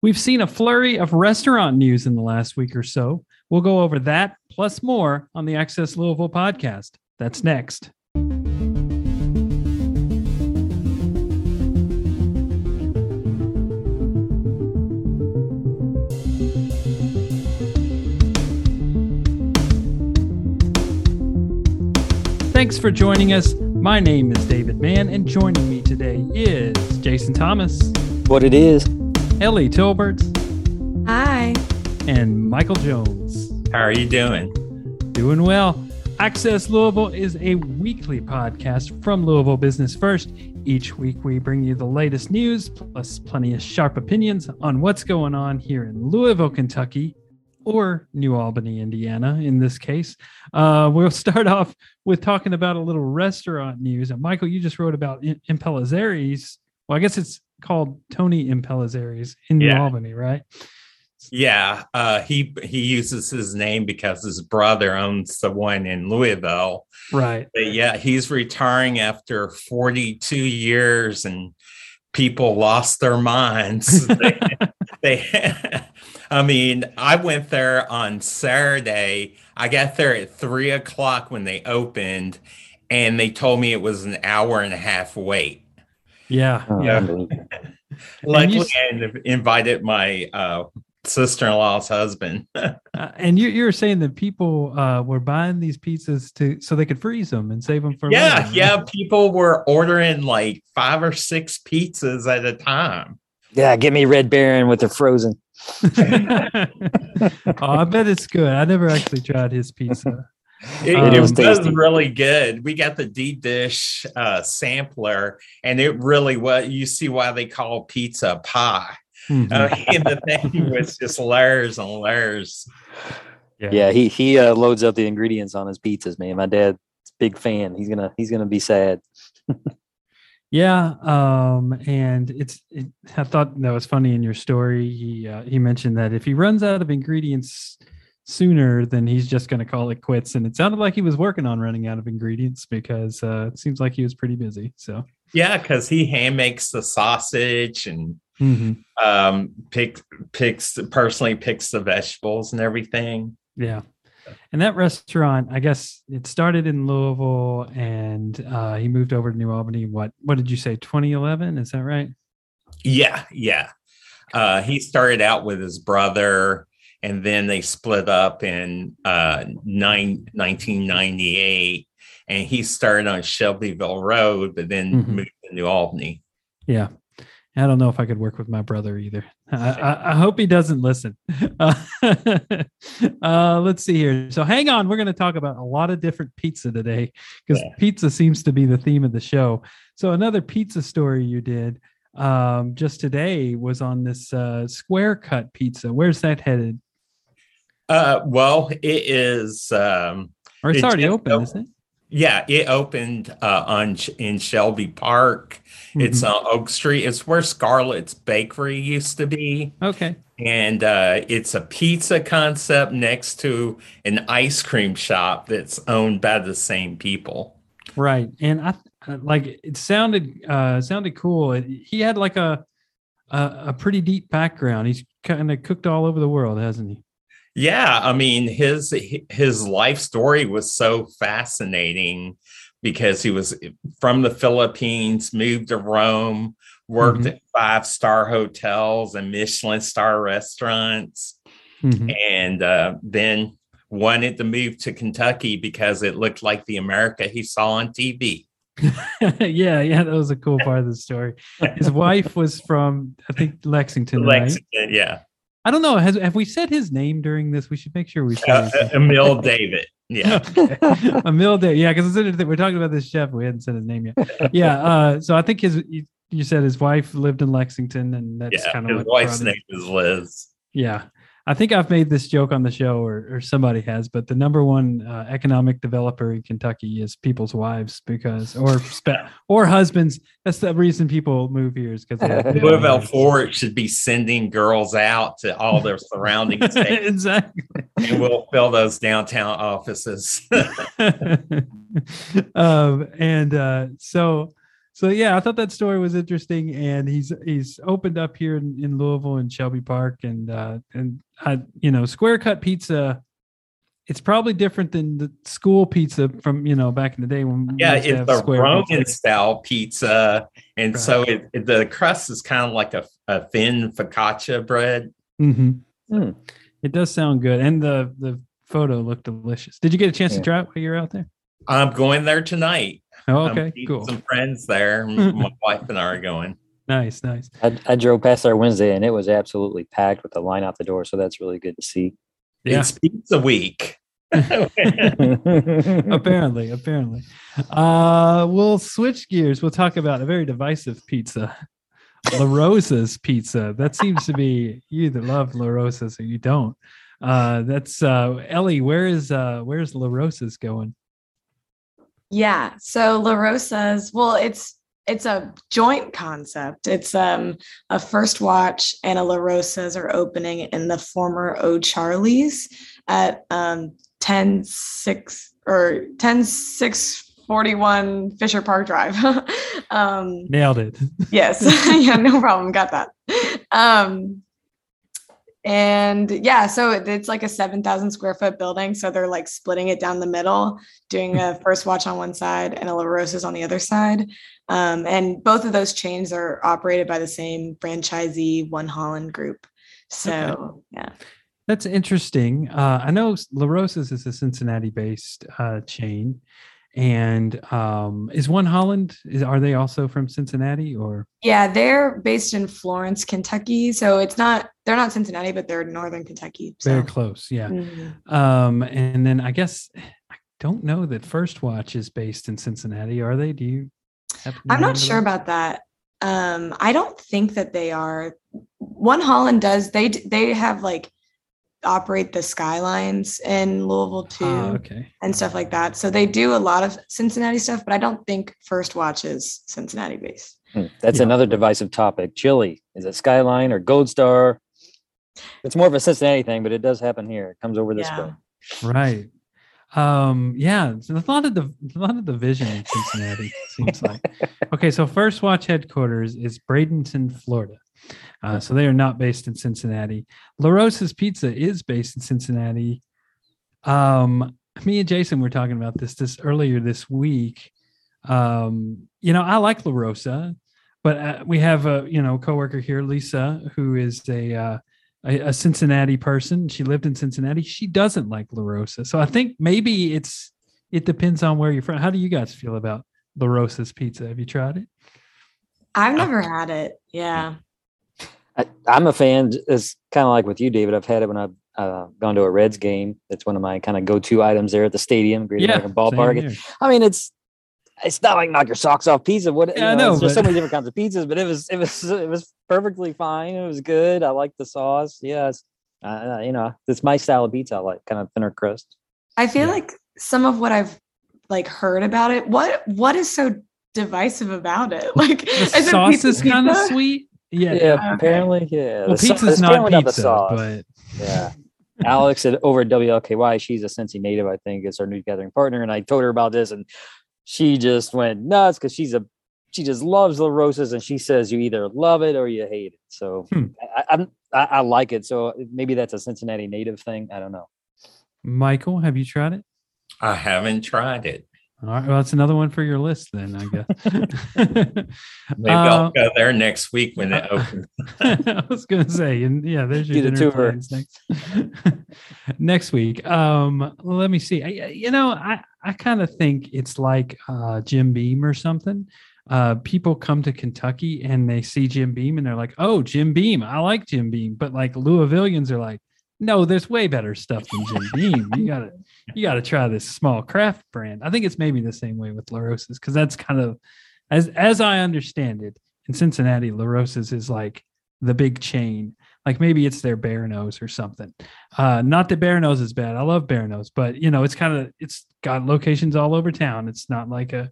We've seen a flurry of restaurant news in the last week or so. We'll go over that plus more on the Access Louisville podcast. That's next. Thanks for joining us. My name is David Mann, and joining me today is Jason Thomas, What it is. Ellie Tolbert, Hi. and Michael Jones. How are you doing? Doing well. Access Louisville is a weekly podcast from Louisville Business First. Each week, we bring you the latest news plus plenty of sharp opinions on what's going on here in Louisville, Kentucky, or New Albany, Indiana, in this case. Uh, we'll start off with talking about a little restaurant news. And Michael, you just wrote about I- Impellizzeri's. Well, I guess it's called Tony Impellizzeri's in New Albany, right? Yeah, uh, he he uses his name because his brother owns the one in Louisville. Right. But yeah, he's retiring after 42 years, and people lost their minds. they, they- I mean, I went there on Saturday. I got there at three o'clock when they opened, and they told me it was an hour and a half wait. Yeah. Oh, Yeah. unbelievable. Luckily, s- I inv- invited my uh, sister-in-law's husband. Uh, and you you were saying that people uh, were buying these pizzas to so they could freeze them and save them for yeah, later. yeah. People were ordering like five or six pizzas at a time. Yeah, get me Red Baron with the frozen. oh, I bet it's good. I never actually tried his pizza. It, Um, it It was was tasty. really good. We got the deep dish uh, sampler, and it really was. You see why they call pizza pie. Mhm. I mean, the thing was just layers and layers. Yeah, he he uh, loads up the ingredients on his pizzas, man. My dad's big fan. He's gonna he's gonna be sad. Yeah, um, and it's. It, I thought that was funny in your story. He uh, he mentioned that if he runs out of ingredients sooner, than he's just going to call it quits. And it sounded like he was working on running out of ingredients because uh, it seems like he was pretty busy. So, Yeah, because he hand makes the sausage and Mhm. um, pick, picks personally picks the vegetables and everything. yeah. And that restaurant, I guess it started in Louisville, and uh, he moved over to New Albany. What What did you say? 2011? Is that right? Yeah, yeah. Uh, he started out with his brother, and then they split up in uh, nine, 1998. And he started on Shelbyville Road, but then Mhm. moved to New Albany. Yeah. I don't know if I could work with my brother either. I, I, I hope he doesn't listen. Uh, uh, let's see here. So hang on. We're going to talk about a lot of different pizza today because Yeah. pizza seems to be the theme of the show. So another pizza story you did um, just today was on this uh, square cut pizza. Where's that headed? Uh, well, it is. Um, Or it's It already just open, isn't it? yeah, it opened uh, on in Shelby Park. It's Mhm. on Oak Street. It's where Scarlett's Bakery used to be. okay. and uh, it's a pizza concept next to an ice cream shop that's owned by the same people. Right. And I uh, like it sounded uh sounded cool. It, he had like a a, a pretty deep background. He's kind of cooked all over the world, hasn't he? Yeah, I mean his his life story was so fascinating because he was from the Philippines, moved to Rome, worked Mhm. at five star hotels and Michelin star restaurants, Mhm. and uh, then wanted to move to Kentucky because it looked like the America he saw on TV. yeah, yeah, that was a cool part of the story. His wife was from I think Lexington, right? Lexington, yeah. I don't know. Has have we said his name during this? We should make sure we say Uh, his uh. Emil David. Yeah. Emil David. Yeah, because we're talking about this chef. We hadn't said his name yet. Yeah. Uh, so I think his you, said his wife lived in Lexington, and that's Yeah. kind of His wife's name is Liz. Yeah. I think I've made this joke on the show, or, or somebody has, but the number one uh, economic developer in Kentucky is people's wives because, or spe- or husbands. That's the reason people move here is because they have good Louisville wives. Ford should be sending girls out to all their surrounding states, exactly. and we'll fill those downtown offices. um, and uh, so so yeah, I thought that story was interesting, and he's he's opened up here in, in Louisville and Shelby Park, and uh, and I, you know, square cut pizza. It's probably different than the school pizza from you know back in the day when yeah, it's the Roman pizza. style pizza, and right. so it, it, the crust is kind of like a, a thin focaccia bread. Mm-hmm. Mm. It does sound good, and the the photo looked delicious. Did you get a chance yeah. to try it while you were out there? I'm going there tonight. Oh, okay, cool. Some friends there. My wife and I are going. Nice, nice. I, I, drove past there Wednesday and it was absolutely packed with the line out the door. So that's really good to see. Yeah. It's pizza week. apparently, apparently. Uh, we'll switch gears. We'll talk about a very divisive pizza. La Rosa's pizza. That seems to be you either love La Rosa's or you don't. Uh, that's uh, Ellie. Where is uh, where's La Rosa's going? Yeah. So La Rosa's, well, it's it's a joint concept. It's um a first watch and a La Rosa's are opening in the former O'Charley's at um 10 6 or 10 6 41 Fisher Park Drive. um nailed it. yes. yeah, no problem. Got that. Um and yeah, so it's like a 7,000 square foot building. So they're like splitting it down the middle, doing a first watch on one side and a La Rosa's on the other side. Um, and both of those chains are operated by the same franchisee, One Holland Group. So, okay. yeah. That's interesting. Uh, I know La Rosa's is a Cincinnati based uh, chain and um, is one holland is, are they also from cincinnati or? Yeah they're based in florence kentucky. So it's not they're not cincinnati but they're northern kentucky so. very close yeah. Mm-hmm. um, and then i guess i don't know that first watch is based in cincinnati. Are they? Do you i'm not sure that? about that. Um, i don't think that they are. One holland does they they have like operate the skylines in Louisville too, oh, okay. and stuff like that. So they do a lot of Cincinnati stuff, but I don't think First Watch is Cincinnati based. Hmm. That's yeah. another divisive topic. Chili is it Skyline or Gold Star? It's more of a Cincinnati thing, but it does happen here. It comes over this yeah. way. Right. Um, yeah, so a lot of the a lot of division in Cincinnati seems like. Okay, so First Watch headquarters is Bradenton, Florida. Uh, so they are not based in Cincinnati. La Rosa's Pizza is based in Cincinnati. Um, me and Jason were talking about this this earlier this week. Um, you know, I like La Rosa, but uh, we have a you know coworker here, Lisa, who is a, uh, a, a Cincinnati person. She lived in Cincinnati. She doesn't like La Rosa, so I think maybe it's it depends on where you're from. How do you guys feel about La Rosa's Pizza? Have you tried it? I've never had it. Yeah. I, am a fan. It's kind of like with you, David. I've had it when I've uh, gone to a Reds game. It's one of my kind of go-to items there at the stadium, Great yeah, American Ballpark. I mean, it's it's not like knock your socks off pizza. What yeah, you know, know there's so many different kinds of pizzas, but it was it was it was perfectly fine. It was good. I like the sauce. Yes, uh, you know, it's my style of pizza. I like kind of thinner crust. I feel yeah. like some of what I've like heard about it. What what is so divisive about it? Like the sauce is kind of sweet. Yeah, yeah. Apparently, yeah. Well, the pizza's not pizza, but yeah. Alex at over at WLKY, she's a Cincy native, I think, is our new gathering partner, and I told her about this, and she just went nuts because she's a she just loves La Rosas, and she says you either love it or you hate it. So hmm. I, I'm I, I like it. So maybe that's a Cincinnati native thing. I don't know. Michael, have you tried it? I haven't tried it. All right. Well, that's another one for your list then, I guess. Maybe uh, I'll go there next week when it opens. I was going to say, and yeah, there's your dinner plans next next week. Um, let me see. I, you know, I I kind of think it's like uh, Jim Beam or something. Uh, people come to Kentucky and they see Jim Beam and they're like, "Oh, Jim Beam, I like Jim Beam," but like Louisvillians are like, "No, there's way better stuff than Jim Beam. You got to." you got to try this small craft brand. I think it's maybe the same way with La Rosa's because that's kind of as as I understand it in Cincinnati, La Rosa's is like the big chain. Like maybe it's their Bearno's or something. Uh, not that Bearno's is bad. I love Bearno's, but you know, it's kind of it's got locations all over town. It's not like a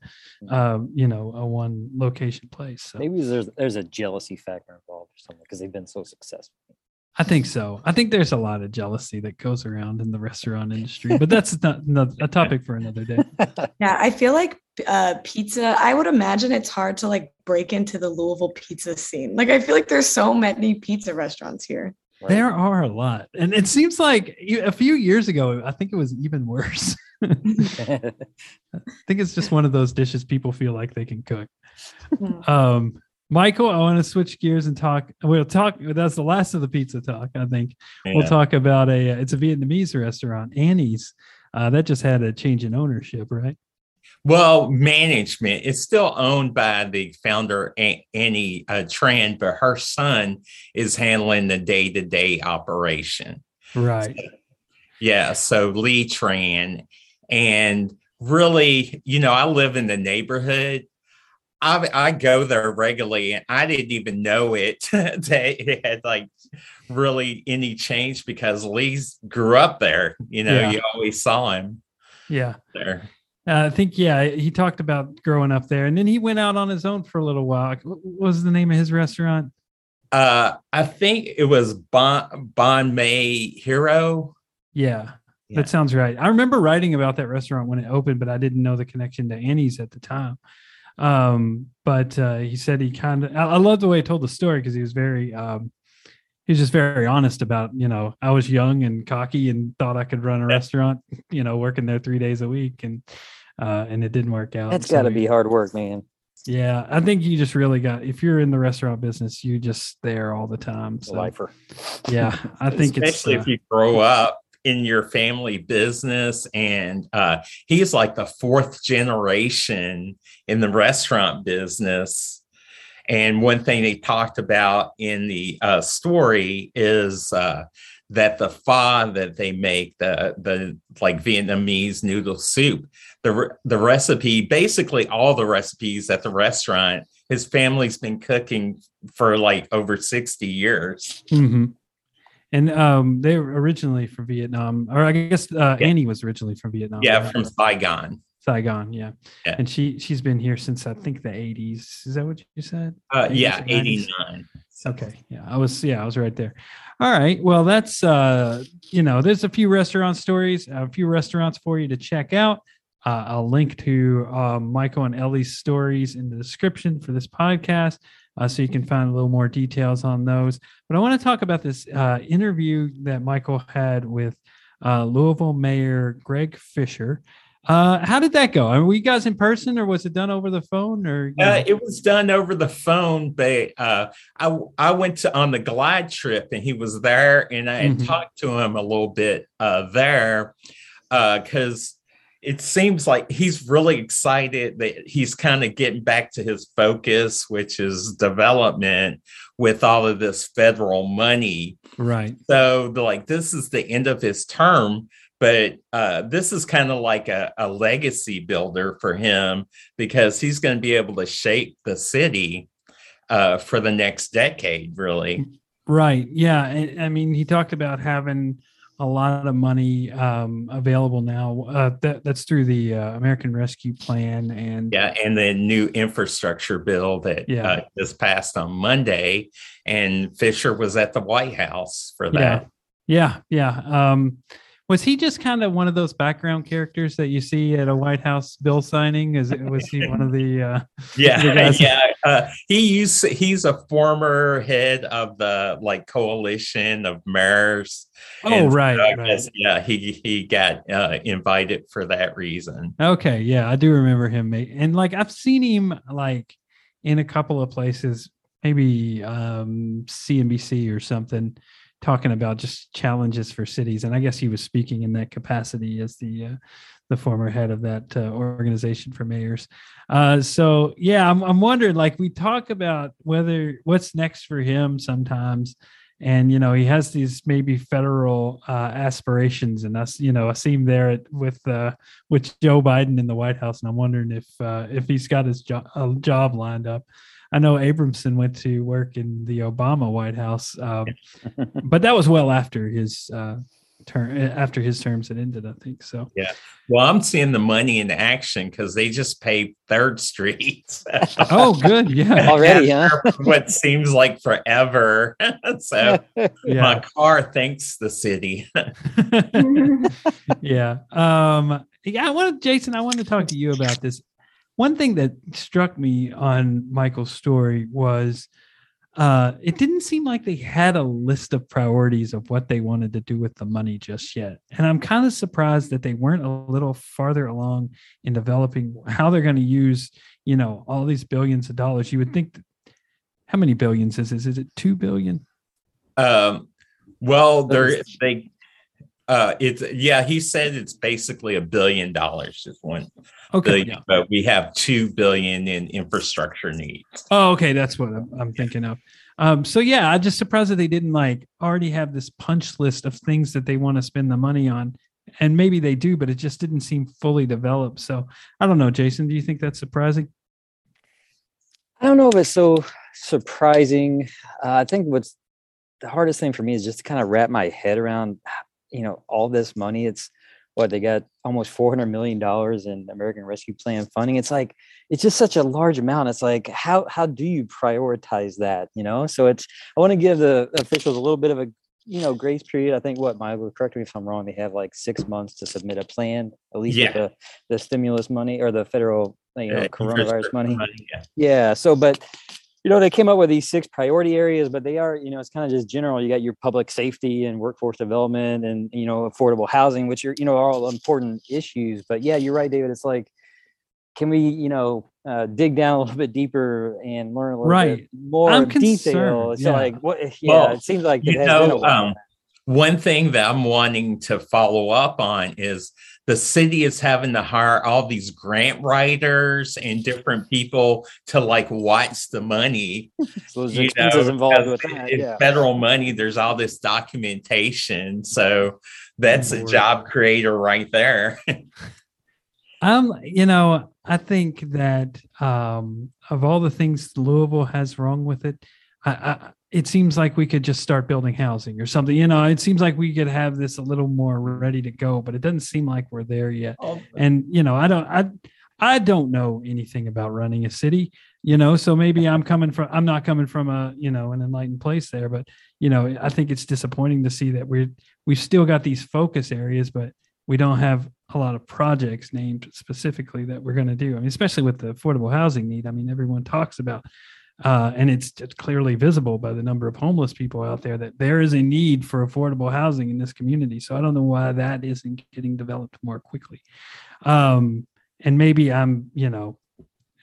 uh, you know a one location place. So. Maybe there's there's a jealousy factor involved or something because they've been so successful. I think so. I think there's a lot of jealousy that goes around in the restaurant industry, but that's not, not a topic for another day. Yeah, I feel like uh, pizza. I would imagine it's hard to like break into the Louisville pizza scene. Like, I feel like there's so many pizza restaurants here. Right. There are a lot, and it seems like a few years ago, I think it was even worse. I think it's just one of those dishes people feel like they can cook. Um, Michael, I want to switch gears and talk. We'll talk. That's the last of the pizza talk. I think yeah. we'll talk about a. It's a Vietnamese restaurant, Annie's. Uh, that just had a change in ownership, right? Well, management. It's still owned by the founder Annie uh, Tran, but her son is handling the day to day operation. Right. So, yeah. So Lee Tran, and really, you know, I live in the neighborhood I, I go there regularly and I didn't even know it that it had like really any change because Lee's grew up there. You know, yeah. you always saw him. Yeah. There. Uh, I think, yeah, he talked about growing up there and then he went out on his own for a little while. What was the name of his restaurant? Uh, I think it was Bon, Banh Mi Hero. Yeah, yeah, that sounds right. I remember writing about that restaurant when it opened, but I didn't know the connection to Annie's at the time. Um, but uh, he said he kind of, I, I love the way he told the story because he was very, um, he was just very honest about, you know, I was young and cocky and thought I could run a restaurant, you know, working there three days a week and, uh, and it didn't work out. That's so got to be hard work, man. Yeah, I think you just really got if you're in the restaurant business, you just there all the time. So, Lifer. Yeah, I think especially uh, if you grow up in your family business and uh, he's like the fourth generation in the restaurant business and one thing they talked about in the uh, story is uh, that the pho that they make the the like vietnamese noodle soup the the recipe basically all the recipes at the restaurant his family's been cooking for like over 60 years mm-hmm. And um, they were originally from Vietnam, or I guess uh, yeah. Annie was originally from Vietnam. Yeah, right? from Saigon. Saigon, yeah. yeah. And she she's been here since I think the 80s. Is that what you said? Uh, yeah, 89. Okay. Yeah, I was yeah, I was right there. All right. Well, that's uh, you know, there's a few restaurant stories, a few restaurants for you to check out. Uh, I'll link to uh, Michael and Ellie's stories in the description for this podcast uh, so you can find a little more details on those. But I want to talk about this uh, interview that Michael had with uh, Louisville Mayor Greg Fisher. Uh, how did that go? i were you guys in person, or was it done over the phone? Or it was done over the phone. But uh, I I went to on the glide trip, and he was there, and I mm-hmm. talked to him a little bit there because it seems like he's really excited that he's kind of getting back to his focus, which is development with all of this federal money. Right. So, like, this is the end of his term, but uh, this is kind of like a, a legacy builder for him because he's going to be able to shape the city uh, for the next decade, really. Right. Yeah. I mean, he talked about having a lot of money um, available now. Uh, that, that's through the uh, American Rescue Plan and yeah, and the new infrastructure bill that yeah. uh, just passed on Monday. And Fisher was at the White House for that. Yeah, yeah. yeah. Um, was he just kind of one of those background characters that you see at a White House bill signing? Is it, was he one of the? Uh, yeah, the yeah. Uh, he used he's a former head of the like coalition of mayors. Oh right, so right. yeah. He he got uh, invited for that reason. Okay, yeah, I do remember him, and like I've seen him like in a couple of places, maybe um, CNBC or something talking about just challenges for cities, and I guess he was speaking in that capacity as the uh, the former head of that uh, organization for mayors. Uh, so yeah, I'm I'm wondering like we talk about whether what's next for him sometimes, and you know he has these maybe federal uh, aspirations, and us you know I see him there at, with uh, with Joe Biden in the White House, and I'm wondering if uh, if he's got his jo- job lined up. I know Abramson went to work in the Obama White House, um, but that was well after his uh, term after his terms had ended. I think so. Yeah. Well, I'm seeing the money in action because they just paved Third Street. oh, good. Yeah. Already, huh? what seems like forever. so yeah. my car thanks the city. yeah. Um. Yeah. I wanted Jason. I wanted to talk to you about this. One thing that struck me on Michael's story was uh, it didn't seem like they had a list of priorities of what they wanted to do with the money just yet. And I'm kind of surprised that they weren't a little farther along in developing how they're going to use, you know, all these billions of dollars. You would think, that, how many billions is this? Is it two billion? Um, well, they're, they, uh, it's yeah. He said it's basically a billion dollars. Just one Okay. Billion, yeah. But we have two billion in infrastructure needs. Oh, okay. That's what I'm, I'm thinking of. Um, so yeah, I'm just surprised that they didn't like already have this punch list of things that they want to spend the money on. And maybe they do, but it just didn't seem fully developed. So I don't know, Jason. Do you think that's surprising? I don't know if it's so surprising. Uh, I think what's the hardest thing for me is just to kind of wrap my head around, you know, all this money. It's what they got almost 400 million dollars in american rescue plan funding it's like it's just such a large amount it's like how how do you prioritize that you know so it's i want to give the officials a little bit of a you know grace period i think what michael correct me if i'm wrong they have like six months to submit a plan at least yeah. the, the stimulus money or the federal you know uh, coronavirus money, money yeah. yeah so but you know, they came up with these six priority areas, but they are, you know, it's kind of just general. You got your public safety and workforce development and, you know, affordable housing, which are, you know, are all important issues. But yeah, you're right, David. It's like, can we, you know, uh, dig down a little bit deeper and learn a little right. bit more I'm detail? Concerned. So yeah. like, what, yeah, well, it seems like you know, um, one thing that I'm wanting to follow up on is the city is having to hire all these grant writers and different people to like watch the money. so there's expenses know, involved with that. Yeah. Federal money, there's all this documentation. So that's a job creator right there. um, you know, I think that um of all the things Louisville has wrong with it, I, I it seems like we could just start building housing or something. You know, it seems like we could have this a little more ready to go, but it doesn't seem like we're there yet. Oh, and you know, I don't, I, I don't know anything about running a city. You know, so maybe I'm coming from, I'm not coming from a, you know, an enlightened place there, but you know, I think it's disappointing to see that we're we've still got these focus areas, but we don't have a lot of projects named specifically that we're going to do. I mean, especially with the affordable housing need. I mean, everyone talks about uh, and it's, clearly visible by the number of homeless people out there that there is a need for affordable housing in this community. So I don't know why that isn't getting developed more quickly. Um, and maybe I'm, you know,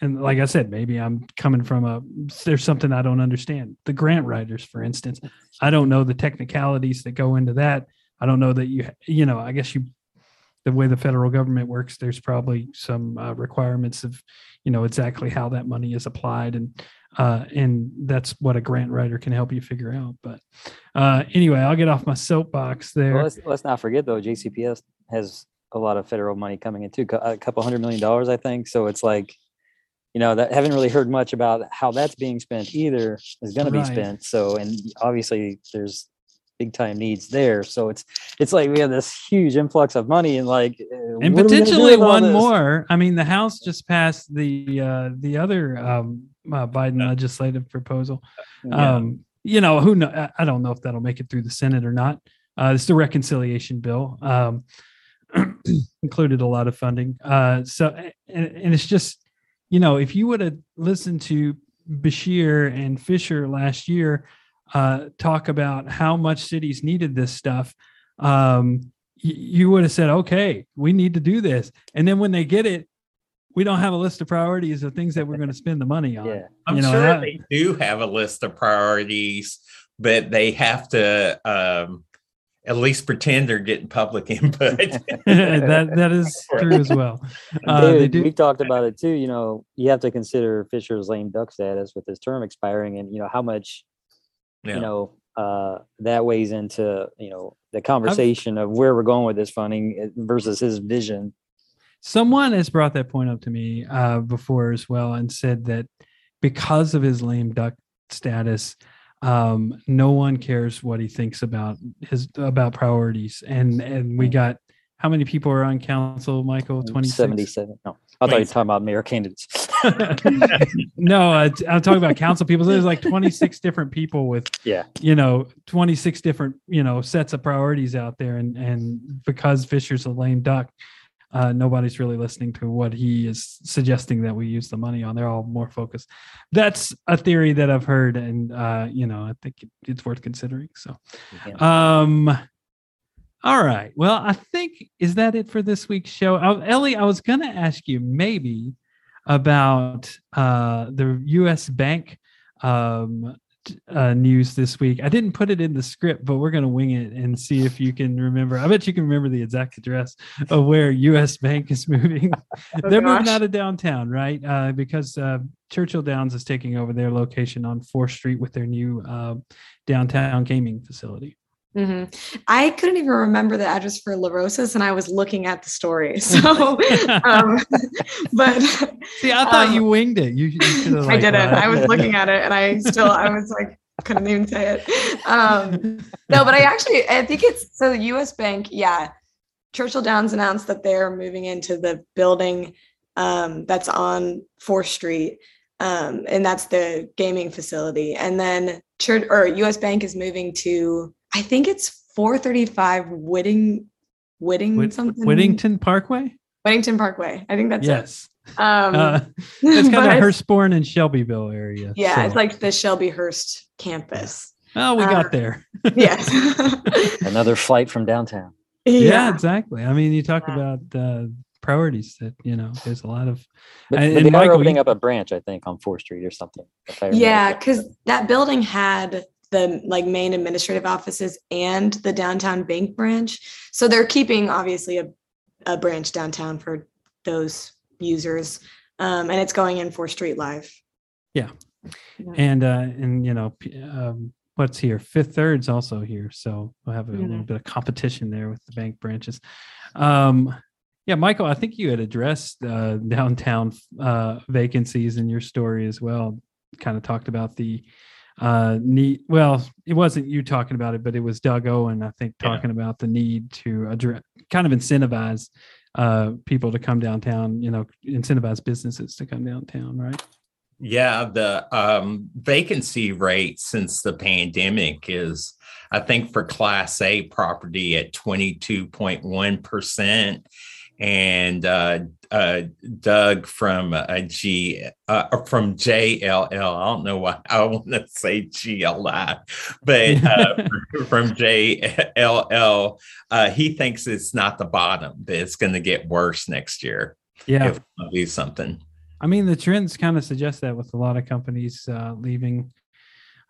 and like I said, maybe I'm coming from a there's something I don't understand. The grant writers, for instance, I don't know the technicalities that go into that. I don't know that you, you know, I guess you the way the federal government works, there's probably some uh, requirements of, you know, exactly how that money is applied, and uh, and that's what a grant writer can help you figure out. But uh, anyway, I'll get off my soapbox there. Well, let's, let's not forget though, JCPS has a lot of federal money coming in too, a couple hundred million dollars, I think. So it's like, you know, that haven't really heard much about how that's being spent either. Is going to be spent. So, and obviously, there's big time needs there. So it's it's like we have this huge influx of money and like uh, and potentially one more. I mean, the House just passed the uh, the other um, uh, Biden yeah. legislative proposal. Yeah. Um, you know, who know? I don't know if that'll make it through the Senate or not. Uh, it's the reconciliation bill. Um, included a lot of funding. Uh, so and, and it's just you know if you would have listened to Beshear and Fisher last year uh, talk about how much cities needed this stuff, um, you would have said, okay, we need to do this. And then when they get it, we don't have a list of priorities of things that we're going to spend the money on. Yeah. I'm you know, sure that, they do have a list of priorities, but they have to um, at least pretend they're getting public input. that that is true as well. Uh, David, we talked about it too. You know, you have to consider Fisher's lame duck status with his term expiring, and you know how much yeah. you know uh, that weighs into you know the conversation I've, of where we're going with this funding eh, versus his vision someone has brought that point up to me uh, before as well and said that because of his lame duck status um, no one cares what he thinks about his about priorities. And and we got how many people are on council, Michael? 26? 77. No, I thought you were talking about mayor candidates. no, uh, I'm talking about council people. There's like 26 different people with, yeah, you know, 26 different, you know, sets of priorities out there. And, and because Fisher's a lame duck, uh, nobody's really listening to what he is suggesting that we use the money on. They're all more focused. That's a theory that I've heard, and uh, you know, I think it's worth considering. So, um, all right. Well, I think is that it for this week's show. Ellie, I was going to ask you maybe about uh, the U.S. Bank um, uh, news this week. I didn't put it in the script, but we're going to wing it and see if you can remember. I bet you can remember the exact address of where U.S. Bank is moving. oh, They're gosh. moving out of downtown, right? Uh, because uh, Churchill Downs is taking over their location on 4th Street with their new uh, downtown gaming facility. Mm-hmm. I couldn't even remember the address for La Rosas, and I was looking at the story. So, um, but see, I thought um, you winged it. You, you like, I didn't. I was looking at it, and I still, I was like, couldn't even say it. Um, no, but I actually, I think it's so. The U.S. Bank, yeah. Churchill Downs announced that they're moving into the building um, that's on Fourth Street, um, and that's the gaming facility. And then Church or U.S. Bank is moving to I think it's 435 Whitting Whitting Whit- something Whittington Parkway. Whittington Parkway. I think that's yes. It. Um, uh, it's kind of Hurstbourne and Shelbyville area. Yeah, so. it's like the Shelbyhurst campus. Oh, we uh, got there. yes. Another flight from downtown. Yeah. yeah, exactly. I mean, you talk yeah. about uh, priorities that you know. There's a lot of. But, and, but they Michael, are opening you, up a branch, I think, on Fourth Street or something. Yeah, because that building had the like main administrative offices and the downtown bank branch. So they're keeping obviously a, a branch downtown for those users. Um, and it's going in Fourth Street Live. Yeah. yeah. And uh and you know um what's here fifth third's also here so we'll have a mm-hmm. little bit of competition there with the bank branches um yeah michael i think you had addressed uh downtown uh vacancies in your story as well kind of talked about the uh need well it wasn't you talking about it but it was doug owen i think talking yeah. about the need to address kind of incentivize uh people to come downtown you know incentivize businesses to come downtown right yeah the um vacancy rate since the pandemic is i think for class a property at 22.1 percent and uh, uh, Doug from uh, G uh, from JLL. I don't know why I want to say GLI, but uh, from JLL, uh, he thinks it's not the bottom; that it's going to get worse next year. Yeah, if we do something. I mean, the trends kind of suggest that with a lot of companies uh, leaving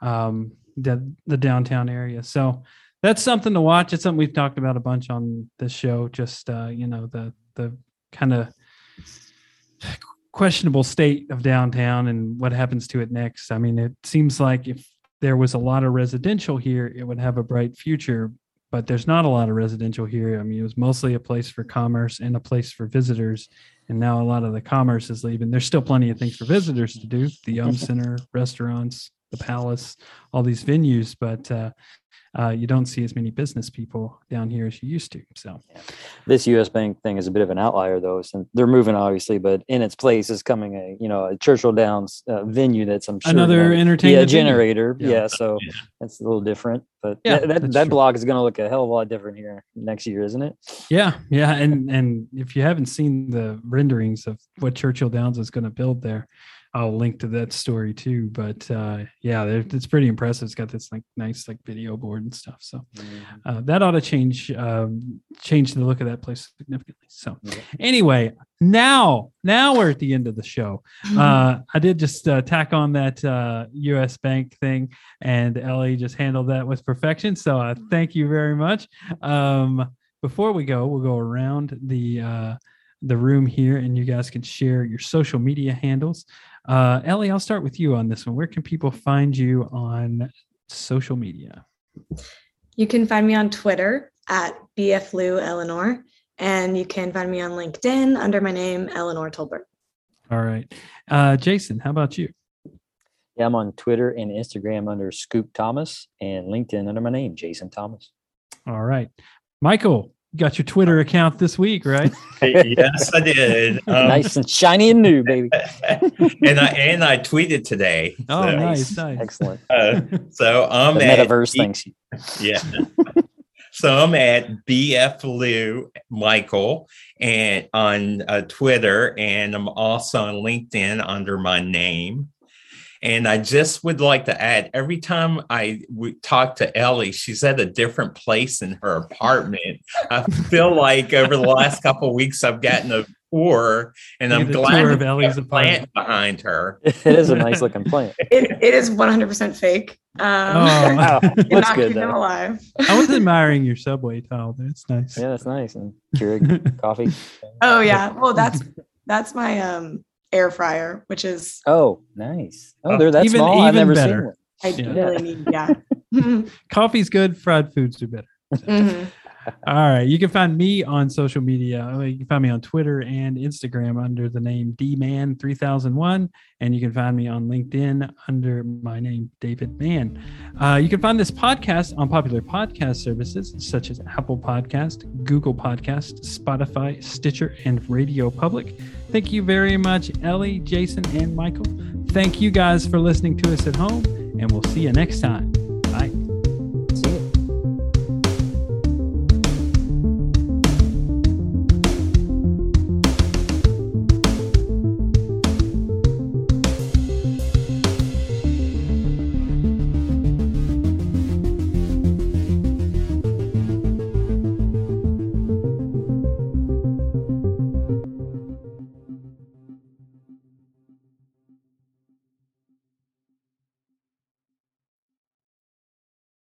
um, the the downtown area. So that's something to watch. It's something we've talked about a bunch on this show. Just uh, you know the the kind of questionable state of downtown and what happens to it next. I mean, it seems like if there was a lot of residential here, it would have a bright future. But there's not a lot of residential here. I mean, it was mostly a place for commerce and a place for visitors. And now a lot of the commerce is leaving. There's still plenty of things for visitors to do the Yum Center, restaurants, the Palace, all these venues. But uh, uh, you don't see as many business people down here as you used to. So, yeah. this U.S. Bank thing is a bit of an outlier, though, since they're moving obviously, but in its place is coming a you know a Churchill Downs uh, venue that's I'm sure another you know, entertainment yeah, generator. Yeah. yeah so yeah. that's a little different, but yeah, that that, that blog is going to look a hell of a lot different here next year, isn't it? Yeah, yeah, and and if you haven't seen the renderings of what Churchill Downs is going to build there, I'll link to that story too. But uh, yeah, it's pretty impressive. It's got this like nice like video board and stuff. So mm-hmm. uh, that ought to change um, change the look of that place significantly. So anyway, now now we're at the end of the show. Mm-hmm. Uh, I did just uh, tack on that U.S. Uh, Bank thing, and Ellie just handled that with perfection. So uh, thank you very much. Um, before we go, we'll go around the the room here and you guys can share your social media handles. Uh, Ellie, I'll start with you on this one. Where can people find you on social media? You can find me on Twitter at BFLU Eleanor, and you can find me on LinkedIn under my name, Eleanor Tolbert. All right. Uh, Jason, how about you? Yeah, I'm on Twitter and Instagram under Scoop Thomas and LinkedIn under my name, Jason Thomas. All right. Michael, you got your Twitter account this week, right? yes, I did. Um, nice and shiny and new, baby. and I and I tweeted today. Oh, so. nice, nice, excellent. Uh, so I'm the at metaverse things. Yeah. so I'm at BF Lou Michael and on uh, Twitter, and I'm also on LinkedIn under my name. And I just would like to add every time I talk to Ellie, she's at a different place in her apartment. I feel like over the last couple of weeks, I've gotten a tour, and I'm glad tour of Ellie's plant behind her. It is a nice looking plant. It, it is 100% fake. Um, oh, wow. that's good. Them alive. I was admiring your subway tile. That's nice. Yeah, that's nice. And Keurig coffee. Oh yeah. Well, that's that's my um air fryer, which is oh nice. Oh, they're that even, small. Even I've never better. seen one. I yeah. really need yeah. Coffee's good. Fried foods are better. Mm-hmm. All right. You can find me on social media. Uh, you can find me on Twitter and Instagram under the name dman3001. And you can find me on LinkedIn under my name, David Mann. Uh, you can find this podcast on popular podcast services such as Apple Podcast, Google Podcast, Spotify, Stitcher, and Radio Public. Thank you very much, Ellie, Jason, and Michael. Thank you guys for listening to us at home, and we'll see you next time.